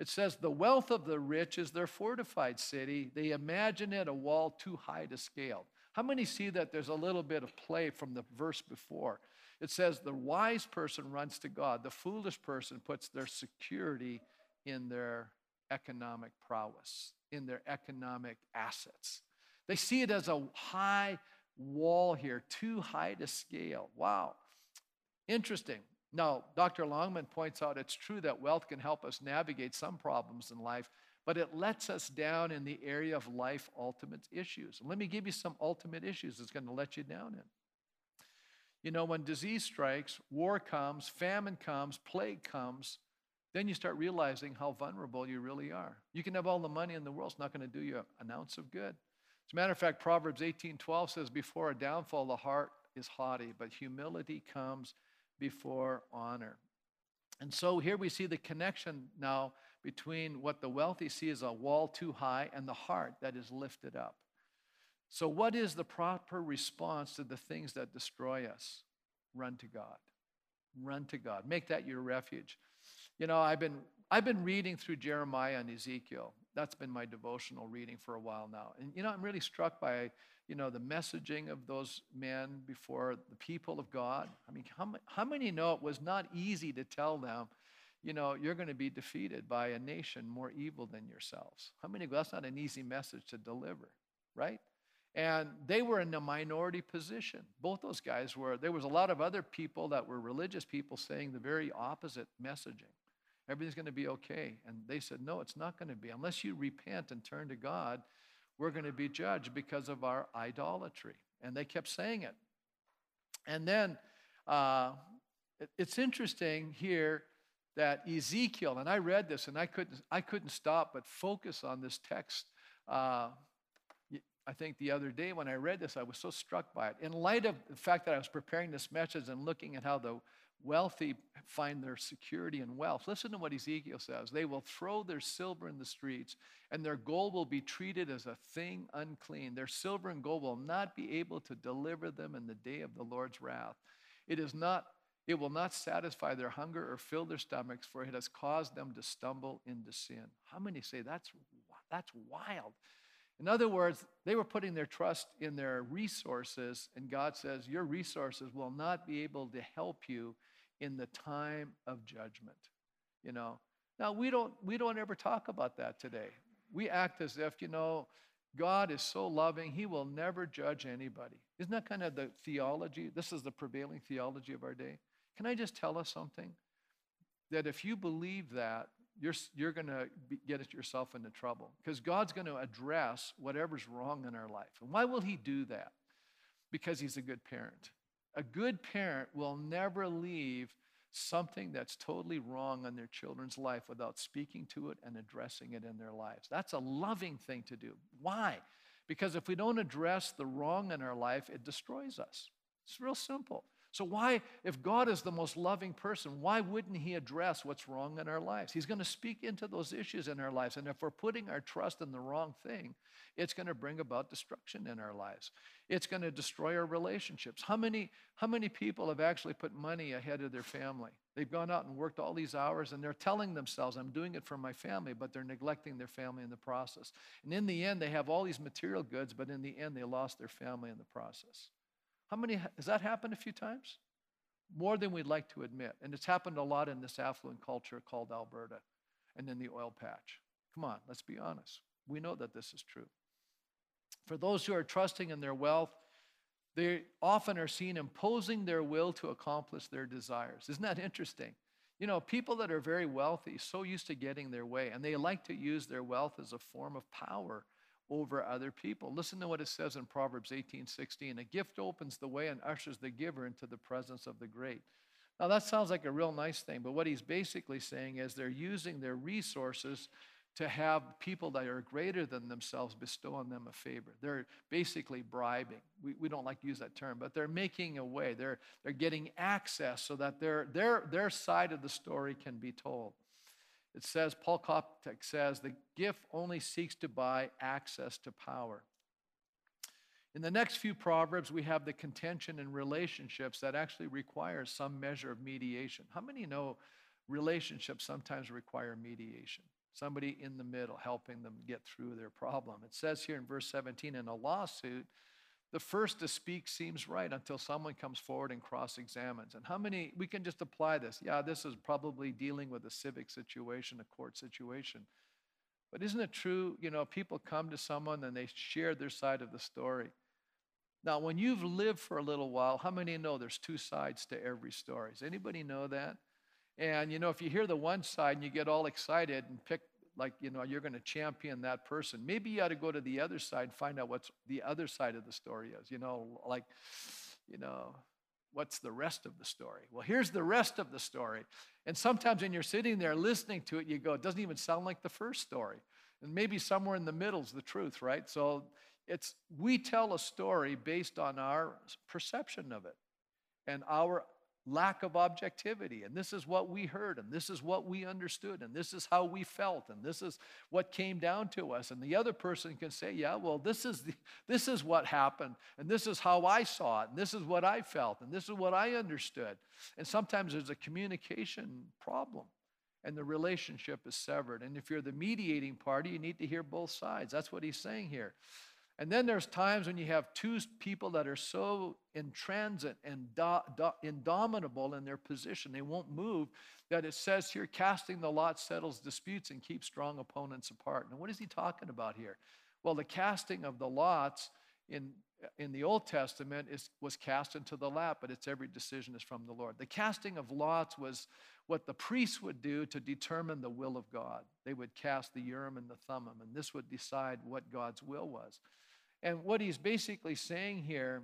It says, The wealth of the rich is their fortified city. They imagine it a wall too high to scale. How many see that there's a little bit of play from the verse before? It says, The wise person runs to God, the foolish person puts their security in their economic prowess, in their economic assets. They see it as a high wall here, too high to scale. Wow. Interesting. Now, Dr. Longman points out it's true that wealth can help us navigate some problems in life, but it lets us down in the area of life ultimate issues. Let me give you some ultimate issues that's going to let you down in. You know, when disease strikes, war comes, famine comes, plague comes, then you start realizing how vulnerable you really are. You can have all the money in the world, it's not going to do you an ounce of good. As a matter of fact, Proverbs 18:12 says, Before a downfall, the heart is haughty, but humility comes before honor. And so here we see the connection now between what the wealthy see as a wall too high and the heart that is lifted up. So, what is the proper response to the things that destroy us? Run to God. Run to God. Make that your refuge. You know, I've been I've been reading through Jeremiah and Ezekiel. That's been my devotional reading for a while now. And you know, I'm really struck by, you know, the messaging of those men before the people of God. I mean, how, how many know it was not easy to tell them, you know, you're going to be defeated by a nation more evil than yourselves? How many that's not an easy message to deliver, right? And they were in a minority position. Both those guys were. There was a lot of other people that were religious people saying the very opposite messaging. Everything's going to be okay. And they said, No, it's not going to be. Unless you repent and turn to God, we're going to be judged because of our idolatry. And they kept saying it. And then uh, it's interesting here that Ezekiel, and I read this and I couldn't, I couldn't stop but focus on this text. Uh, I think the other day when I read this, I was so struck by it. In light of the fact that I was preparing this message and looking at how the wealthy find their security in wealth. Listen to what Ezekiel says. They will throw their silver in the streets, and their gold will be treated as a thing unclean. Their silver and gold will not be able to deliver them in the day of the Lord's wrath. It is not it will not satisfy their hunger or fill their stomachs, for it has caused them to stumble into sin. How many say that's that's wild? In other words, they were putting their trust in their resources, and God says, Your resources will not be able to help you in the time of judgment. You know, now we don't we don't ever talk about that today. We act as if, you know, God is so loving, he will never judge anybody. Isn't that kind of the theology? This is the prevailing theology of our day. Can I just tell us something? That if you believe that, you're, you're going to get yourself into trouble because God's going to address whatever's wrong in our life. And why will He do that? Because He's a good parent. A good parent will never leave something that's totally wrong in their children's life without speaking to it and addressing it in their lives. That's a loving thing to do. Why? Because if we don't address the wrong in our life, it destroys us. It's real simple. So, why, if God is the most loving person, why wouldn't He address what's wrong in our lives? He's going to speak into those issues in our lives. And if we're putting our trust in the wrong thing, it's going to bring about destruction in our lives. It's going to destroy our relationships. How many, how many people have actually put money ahead of their family? They've gone out and worked all these hours and they're telling themselves, I'm doing it for my family, but they're neglecting their family in the process. And in the end, they have all these material goods, but in the end, they lost their family in the process. How many, has that happened a few times? More than we'd like to admit. And it's happened a lot in this affluent culture called Alberta and in the oil patch. Come on, let's be honest. We know that this is true. For those who are trusting in their wealth, they often are seen imposing their will to accomplish their desires. Isn't that interesting? You know, people that are very wealthy, so used to getting their way, and they like to use their wealth as a form of power over other people. Listen to what it says in Proverbs 18 16. A gift opens the way and ushers the giver into the presence of the great. Now, that sounds like a real nice thing, but what he's basically saying is they're using their resources to have people that are greater than themselves bestow on them a favor. They're basically bribing. We, we don't like to use that term, but they're making a way. They're, they're getting access so that their, their, their side of the story can be told. It says, Paul Koptak says, the gift only seeks to buy access to power. In the next few Proverbs, we have the contention in relationships that actually requires some measure of mediation. How many know relationships sometimes require mediation? Somebody in the middle helping them get through their problem. It says here in verse 17 in a lawsuit, the first to speak seems right until someone comes forward and cross examines. And how many, we can just apply this. Yeah, this is probably dealing with a civic situation, a court situation. But isn't it true, you know, people come to someone and they share their side of the story. Now, when you've lived for a little while, how many know there's two sides to every story? Does anybody know that? And, you know, if you hear the one side and you get all excited and pick like you know you're going to champion that person maybe you ought to go to the other side and find out what's the other side of the story is you know like you know what's the rest of the story? Well, here's the rest of the story. And sometimes when you're sitting there listening to it, you go, it doesn't even sound like the first story. And maybe somewhere in the middle is the truth, right? So it's we tell a story based on our perception of it and our lack of objectivity. And this is what we heard, and this is what we understood, and this is how we felt, and this is what came down to us. And the other person can say, Yeah, well, this is, the, this is what happened, and this is how I saw it, and this is what I felt, and this is what I understood. And sometimes there's a communication problem. And the relationship is severed. And if you're the mediating party, you need to hear both sides. That's what he's saying here. And then there's times when you have two people that are so intransit and do, do, indomitable in their position, they won't move, that it says here, casting the lot settles disputes and keeps strong opponents apart. Now, what is he talking about here? Well, the casting of the lots in, in the Old Testament is, was cast into the lap, but it's every decision is from the Lord. The casting of lots was what the priests would do to determine the will of God. They would cast the Urim and the Thummim, and this would decide what God's will was. And what he's basically saying here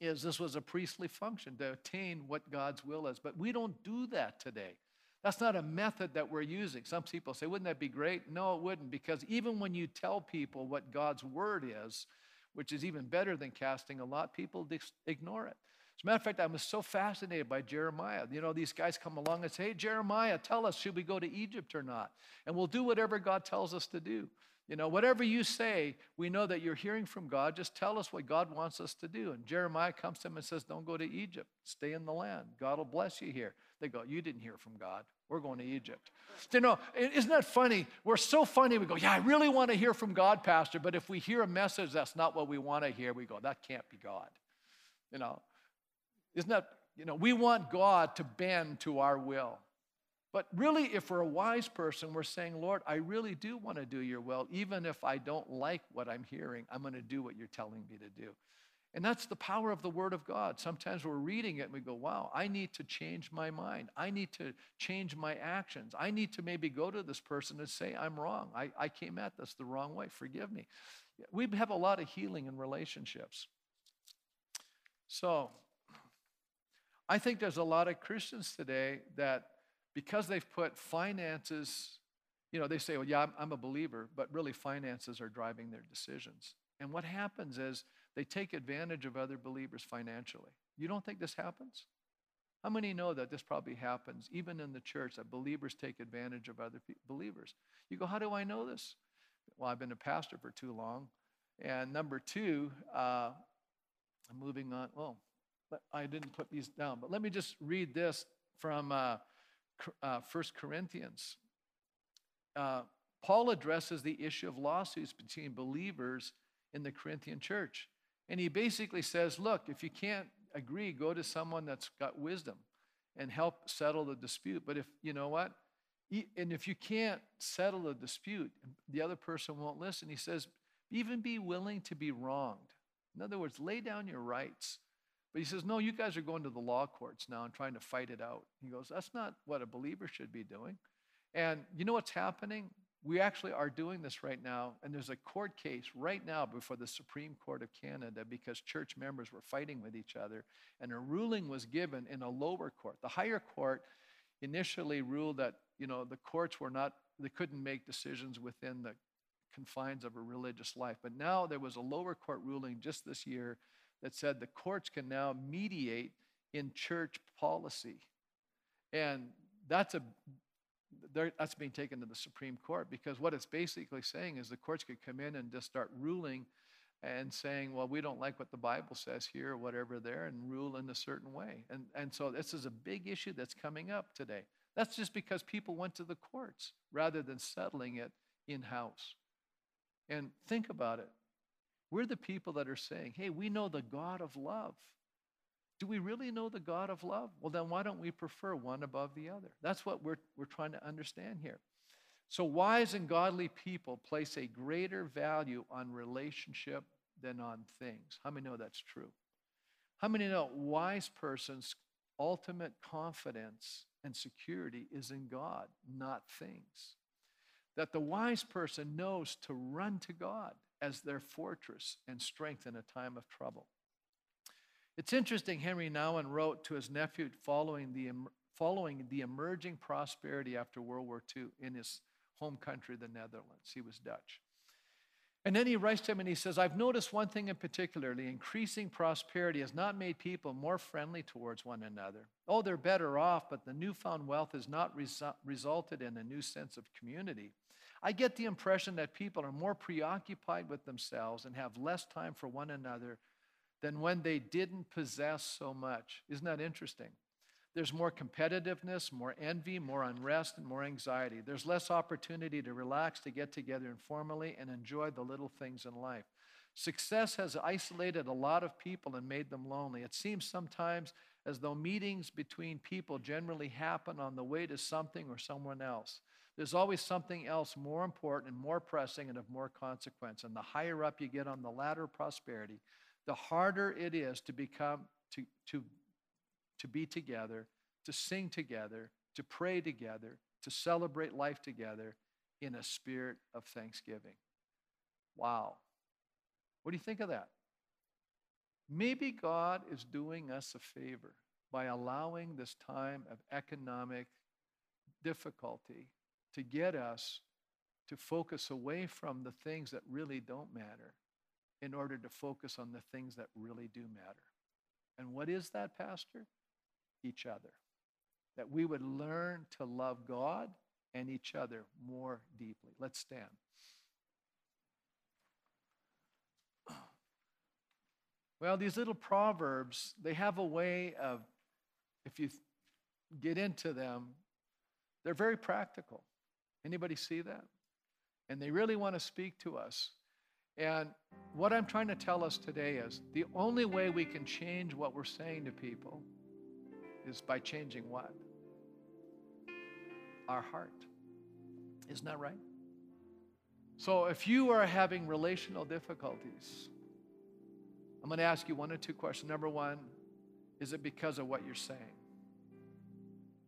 is this was a priestly function to attain what God's will is. But we don't do that today. That's not a method that we're using. Some people say, wouldn't that be great? No, it wouldn't, because even when you tell people what God's word is, which is even better than casting a lot, people ignore it. As a matter of fact, I was so fascinated by Jeremiah. You know, these guys come along and say, Hey, Jeremiah, tell us, should we go to Egypt or not? And we'll do whatever God tells us to do. You know, whatever you say, we know that you're hearing from God. Just tell us what God wants us to do. And Jeremiah comes to him and says, Don't go to Egypt. Stay in the land. God will bless you here. They go, You didn't hear from God. We're going to Egypt. You know, isn't that funny? We're so funny. We go, Yeah, I really want to hear from God, Pastor. But if we hear a message that's not what we want to hear, we go, That can't be God. You know, isn't that, you know, we want God to bend to our will. But really, if we're a wise person, we're saying, Lord, I really do want to do your will. Even if I don't like what I'm hearing, I'm going to do what you're telling me to do. And that's the power of the Word of God. Sometimes we're reading it and we go, wow, I need to change my mind. I need to change my actions. I need to maybe go to this person and say, I'm wrong. I, I came at this the wrong way. Forgive me. We have a lot of healing in relationships. So I think there's a lot of Christians today that because they've put finances, you know, they say, well, yeah, I'm, I'm a believer, but really finances are driving their decisions. And what happens is they take advantage of other believers financially. You don't think this happens? How many know that this probably happens even in the church that believers take advantage of other pe- believers? You go, how do I know this? Well, I've been a pastor for too long. And number two, uh, I'm moving on. Well, I didn't put these down, but let me just read this from uh, uh, 1 Corinthians. Uh, Paul addresses the issue of lawsuits between believers in the Corinthian church. And he basically says, look, if you can't agree, go to someone that's got wisdom and help settle the dispute. But if, you know what? And if you can't settle the dispute, the other person won't listen. He says, even be willing to be wronged. In other words, lay down your rights. But he says, No, you guys are going to the law courts now and trying to fight it out. He goes, That's not what a believer should be doing. And you know what's happening? We actually are doing this right now, and there's a court case right now before the Supreme Court of Canada because church members were fighting with each other, and a ruling was given in a lower court. The higher court initially ruled that you know the courts were not they couldn't make decisions within the confines of a religious life. But now there was a lower court ruling just this year that said the courts can now mediate in church policy. And that's a that's being taken to the Supreme Court because what it's basically saying is the courts could come in and just start ruling and saying, well, we don't like what the Bible says here or whatever there and rule in a certain way. And, and so this is a big issue that's coming up today. That's just because people went to the courts rather than settling it in house. And think about it. We're the people that are saying, hey, we know the God of love. Do we really know the God of love? Well, then why don't we prefer one above the other? That's what we're, we're trying to understand here. So, wise and godly people place a greater value on relationship than on things. How many know that's true? How many know wise person's ultimate confidence and security is in God, not things? That the wise person knows to run to God as their fortress and strength in a time of trouble. It's interesting, Henry Nouwen wrote to his nephew following the, following the emerging prosperity after World War II in his home country, the Netherlands. He was Dutch. And then he writes to him and he says, I've noticed one thing in particularly increasing prosperity has not made people more friendly towards one another. Oh, they're better off, but the newfound wealth has not resu- resulted in a new sense of community. I get the impression that people are more preoccupied with themselves and have less time for one another than when they didn't possess so much. Isn't that interesting? There's more competitiveness, more envy, more unrest, and more anxiety. There's less opportunity to relax, to get together informally, and enjoy the little things in life. Success has isolated a lot of people and made them lonely. It seems sometimes as though meetings between people generally happen on the way to something or someone else. There's always something else more important and more pressing and of more consequence. And the higher up you get on the ladder of prosperity, the harder it is to become to, to to be together, to sing together, to pray together, to celebrate life together in a spirit of thanksgiving. Wow. What do you think of that? Maybe God is doing us a favor by allowing this time of economic difficulty to get us to focus away from the things that really don't matter in order to focus on the things that really do matter. And what is that, Pastor? each other. That we would learn to love God and each other more deeply. Let's stand. Well, these little proverbs, they have a way of, if you get into them, they're very practical. Anybody see that? And they really want to speak to us. And what I'm trying to tell us today is the only way we can change what we're saying to people is by changing what? Our heart. Isn't that right? So if you are having relational difficulties, I'm going to ask you one or two questions. Number one, is it because of what you're saying?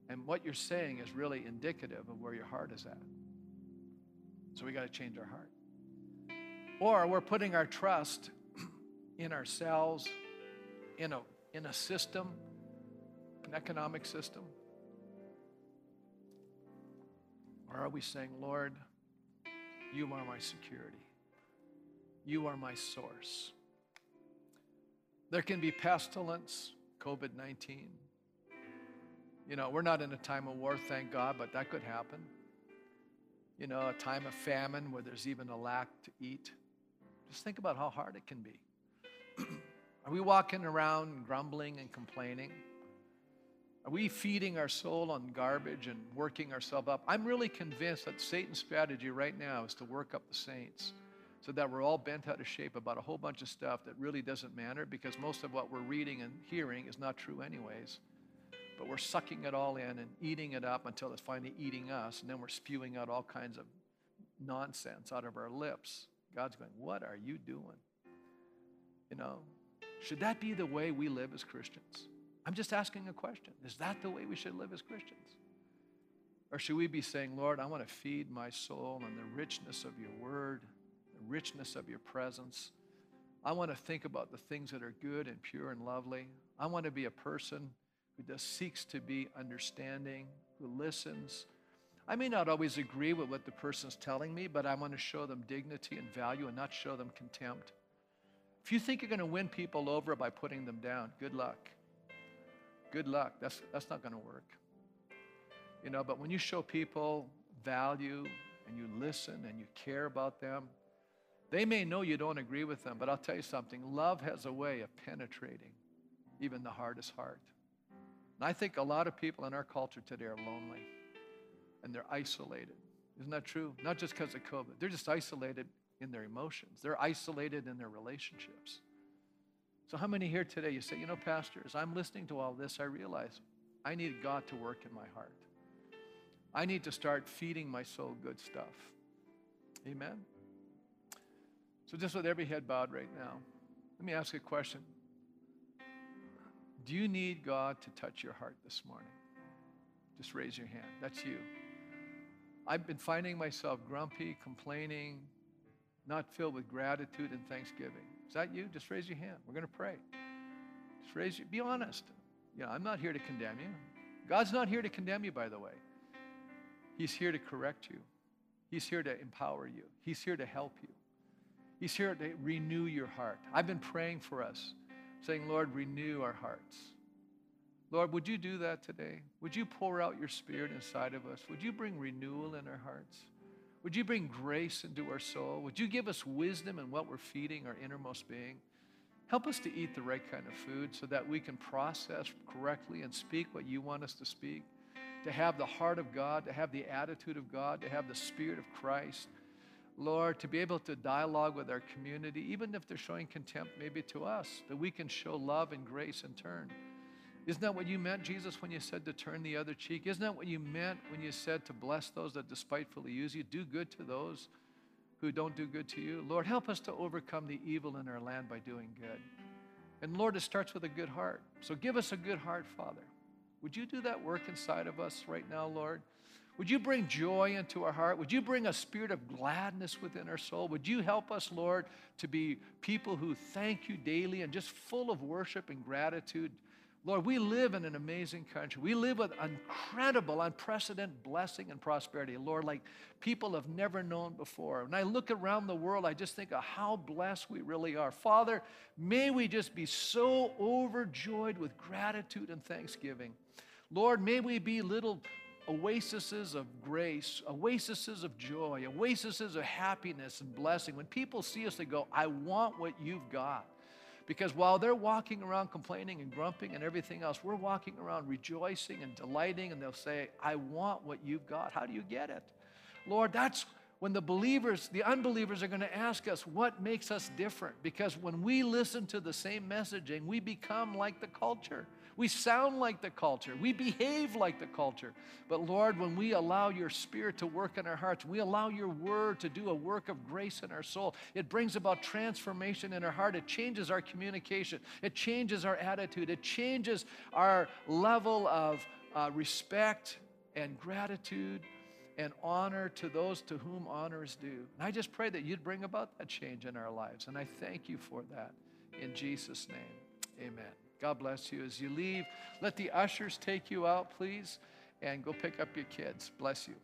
And what you're saying is really indicative of where your heart is at. So we got to change our heart. Or we're putting our trust in ourselves, in a, in a system, an economic system? Or are we saying, Lord, you are my security, you are my source? There can be pestilence, COVID 19. You know, we're not in a time of war, thank God, but that could happen. You know, a time of famine where there's even a lack to eat. Just think about how hard it can be. Are we walking around grumbling and complaining? Are we feeding our soul on garbage and working ourselves up? I'm really convinced that Satan's strategy right now is to work up the saints so that we're all bent out of shape about a whole bunch of stuff that really doesn't matter because most of what we're reading and hearing is not true, anyways. But we're sucking it all in and eating it up until it's finally eating us, and then we're spewing out all kinds of nonsense out of our lips. God's going, What are you doing? You know, should that be the way we live as Christians? I'm just asking a question. Is that the way we should live as Christians? Or should we be saying, Lord, I want to feed my soul on the richness of your word, the richness of your presence. I want to think about the things that are good and pure and lovely. I want to be a person who just seeks to be understanding, who listens. I may not always agree with what the person's telling me, but I want to show them dignity and value and not show them contempt. If you think you're going to win people over by putting them down, good luck good luck. That's, that's not going to work. You know, but when you show people value and you listen and you care about them, they may know you don't agree with them, but I'll tell you something love has a way of penetrating even the hardest heart. And I think a lot of people in our culture today are lonely and they're isolated. Isn't that true? Not just because of COVID, they're just isolated in their emotions, they're isolated in their relationships. So, how many here today you say, you know, Pastor, as I'm listening to all this, I realize I need God to work in my heart. I need to start feeding my soul good stuff. Amen? So, just with every head bowed right now, let me ask you a question. Do you need God to touch your heart this morning? Just raise your hand. That's you. I've been finding myself grumpy, complaining, not filled with gratitude and thanksgiving. Is that you? Just raise your hand. We're going to pray. Just raise you. Be honest. Yeah, I'm not here to condemn you. God's not here to condemn you, by the way. He's here to correct you. He's here to empower you. He's here to help you. He's here to renew your heart. I've been praying for us, saying, Lord, renew our hearts. Lord, would you do that today? Would you pour out your spirit inside of us? Would you bring renewal in our hearts? Would you bring grace into our soul? Would you give us wisdom in what we're feeding our innermost being? Help us to eat the right kind of food so that we can process correctly and speak what you want us to speak, to have the heart of God, to have the attitude of God, to have the Spirit of Christ. Lord, to be able to dialogue with our community, even if they're showing contempt maybe to us, that we can show love and grace in turn. Isn't that what you meant, Jesus, when you said to turn the other cheek? Isn't that what you meant when you said to bless those that despitefully use you? Do good to those who don't do good to you. Lord, help us to overcome the evil in our land by doing good. And Lord, it starts with a good heart. So give us a good heart, Father. Would you do that work inside of us right now, Lord? Would you bring joy into our heart? Would you bring a spirit of gladness within our soul? Would you help us, Lord, to be people who thank you daily and just full of worship and gratitude Lord, we live in an amazing country. We live with incredible, unprecedented blessing and prosperity, Lord, like people have never known before. When I look around the world, I just think of how blessed we really are. Father, may we just be so overjoyed with gratitude and thanksgiving. Lord, may we be little oases of grace, oases of joy, oases of happiness and blessing. When people see us, they go, I want what you've got. Because while they're walking around complaining and grumping and everything else, we're walking around rejoicing and delighting, and they'll say, I want what you've got. How do you get it? Lord, that's when the believers, the unbelievers are going to ask us what makes us different. Because when we listen to the same messaging, we become like the culture. We sound like the culture. We behave like the culture. But Lord, when we allow your spirit to work in our hearts, we allow your word to do a work of grace in our soul, it brings about transformation in our heart. It changes our communication, it changes our attitude, it changes our level of uh, respect and gratitude and honor to those to whom honor is due. And I just pray that you'd bring about that change in our lives. And I thank you for that. In Jesus' name, amen. God bless you. As you leave, let the ushers take you out, please, and go pick up your kids. Bless you.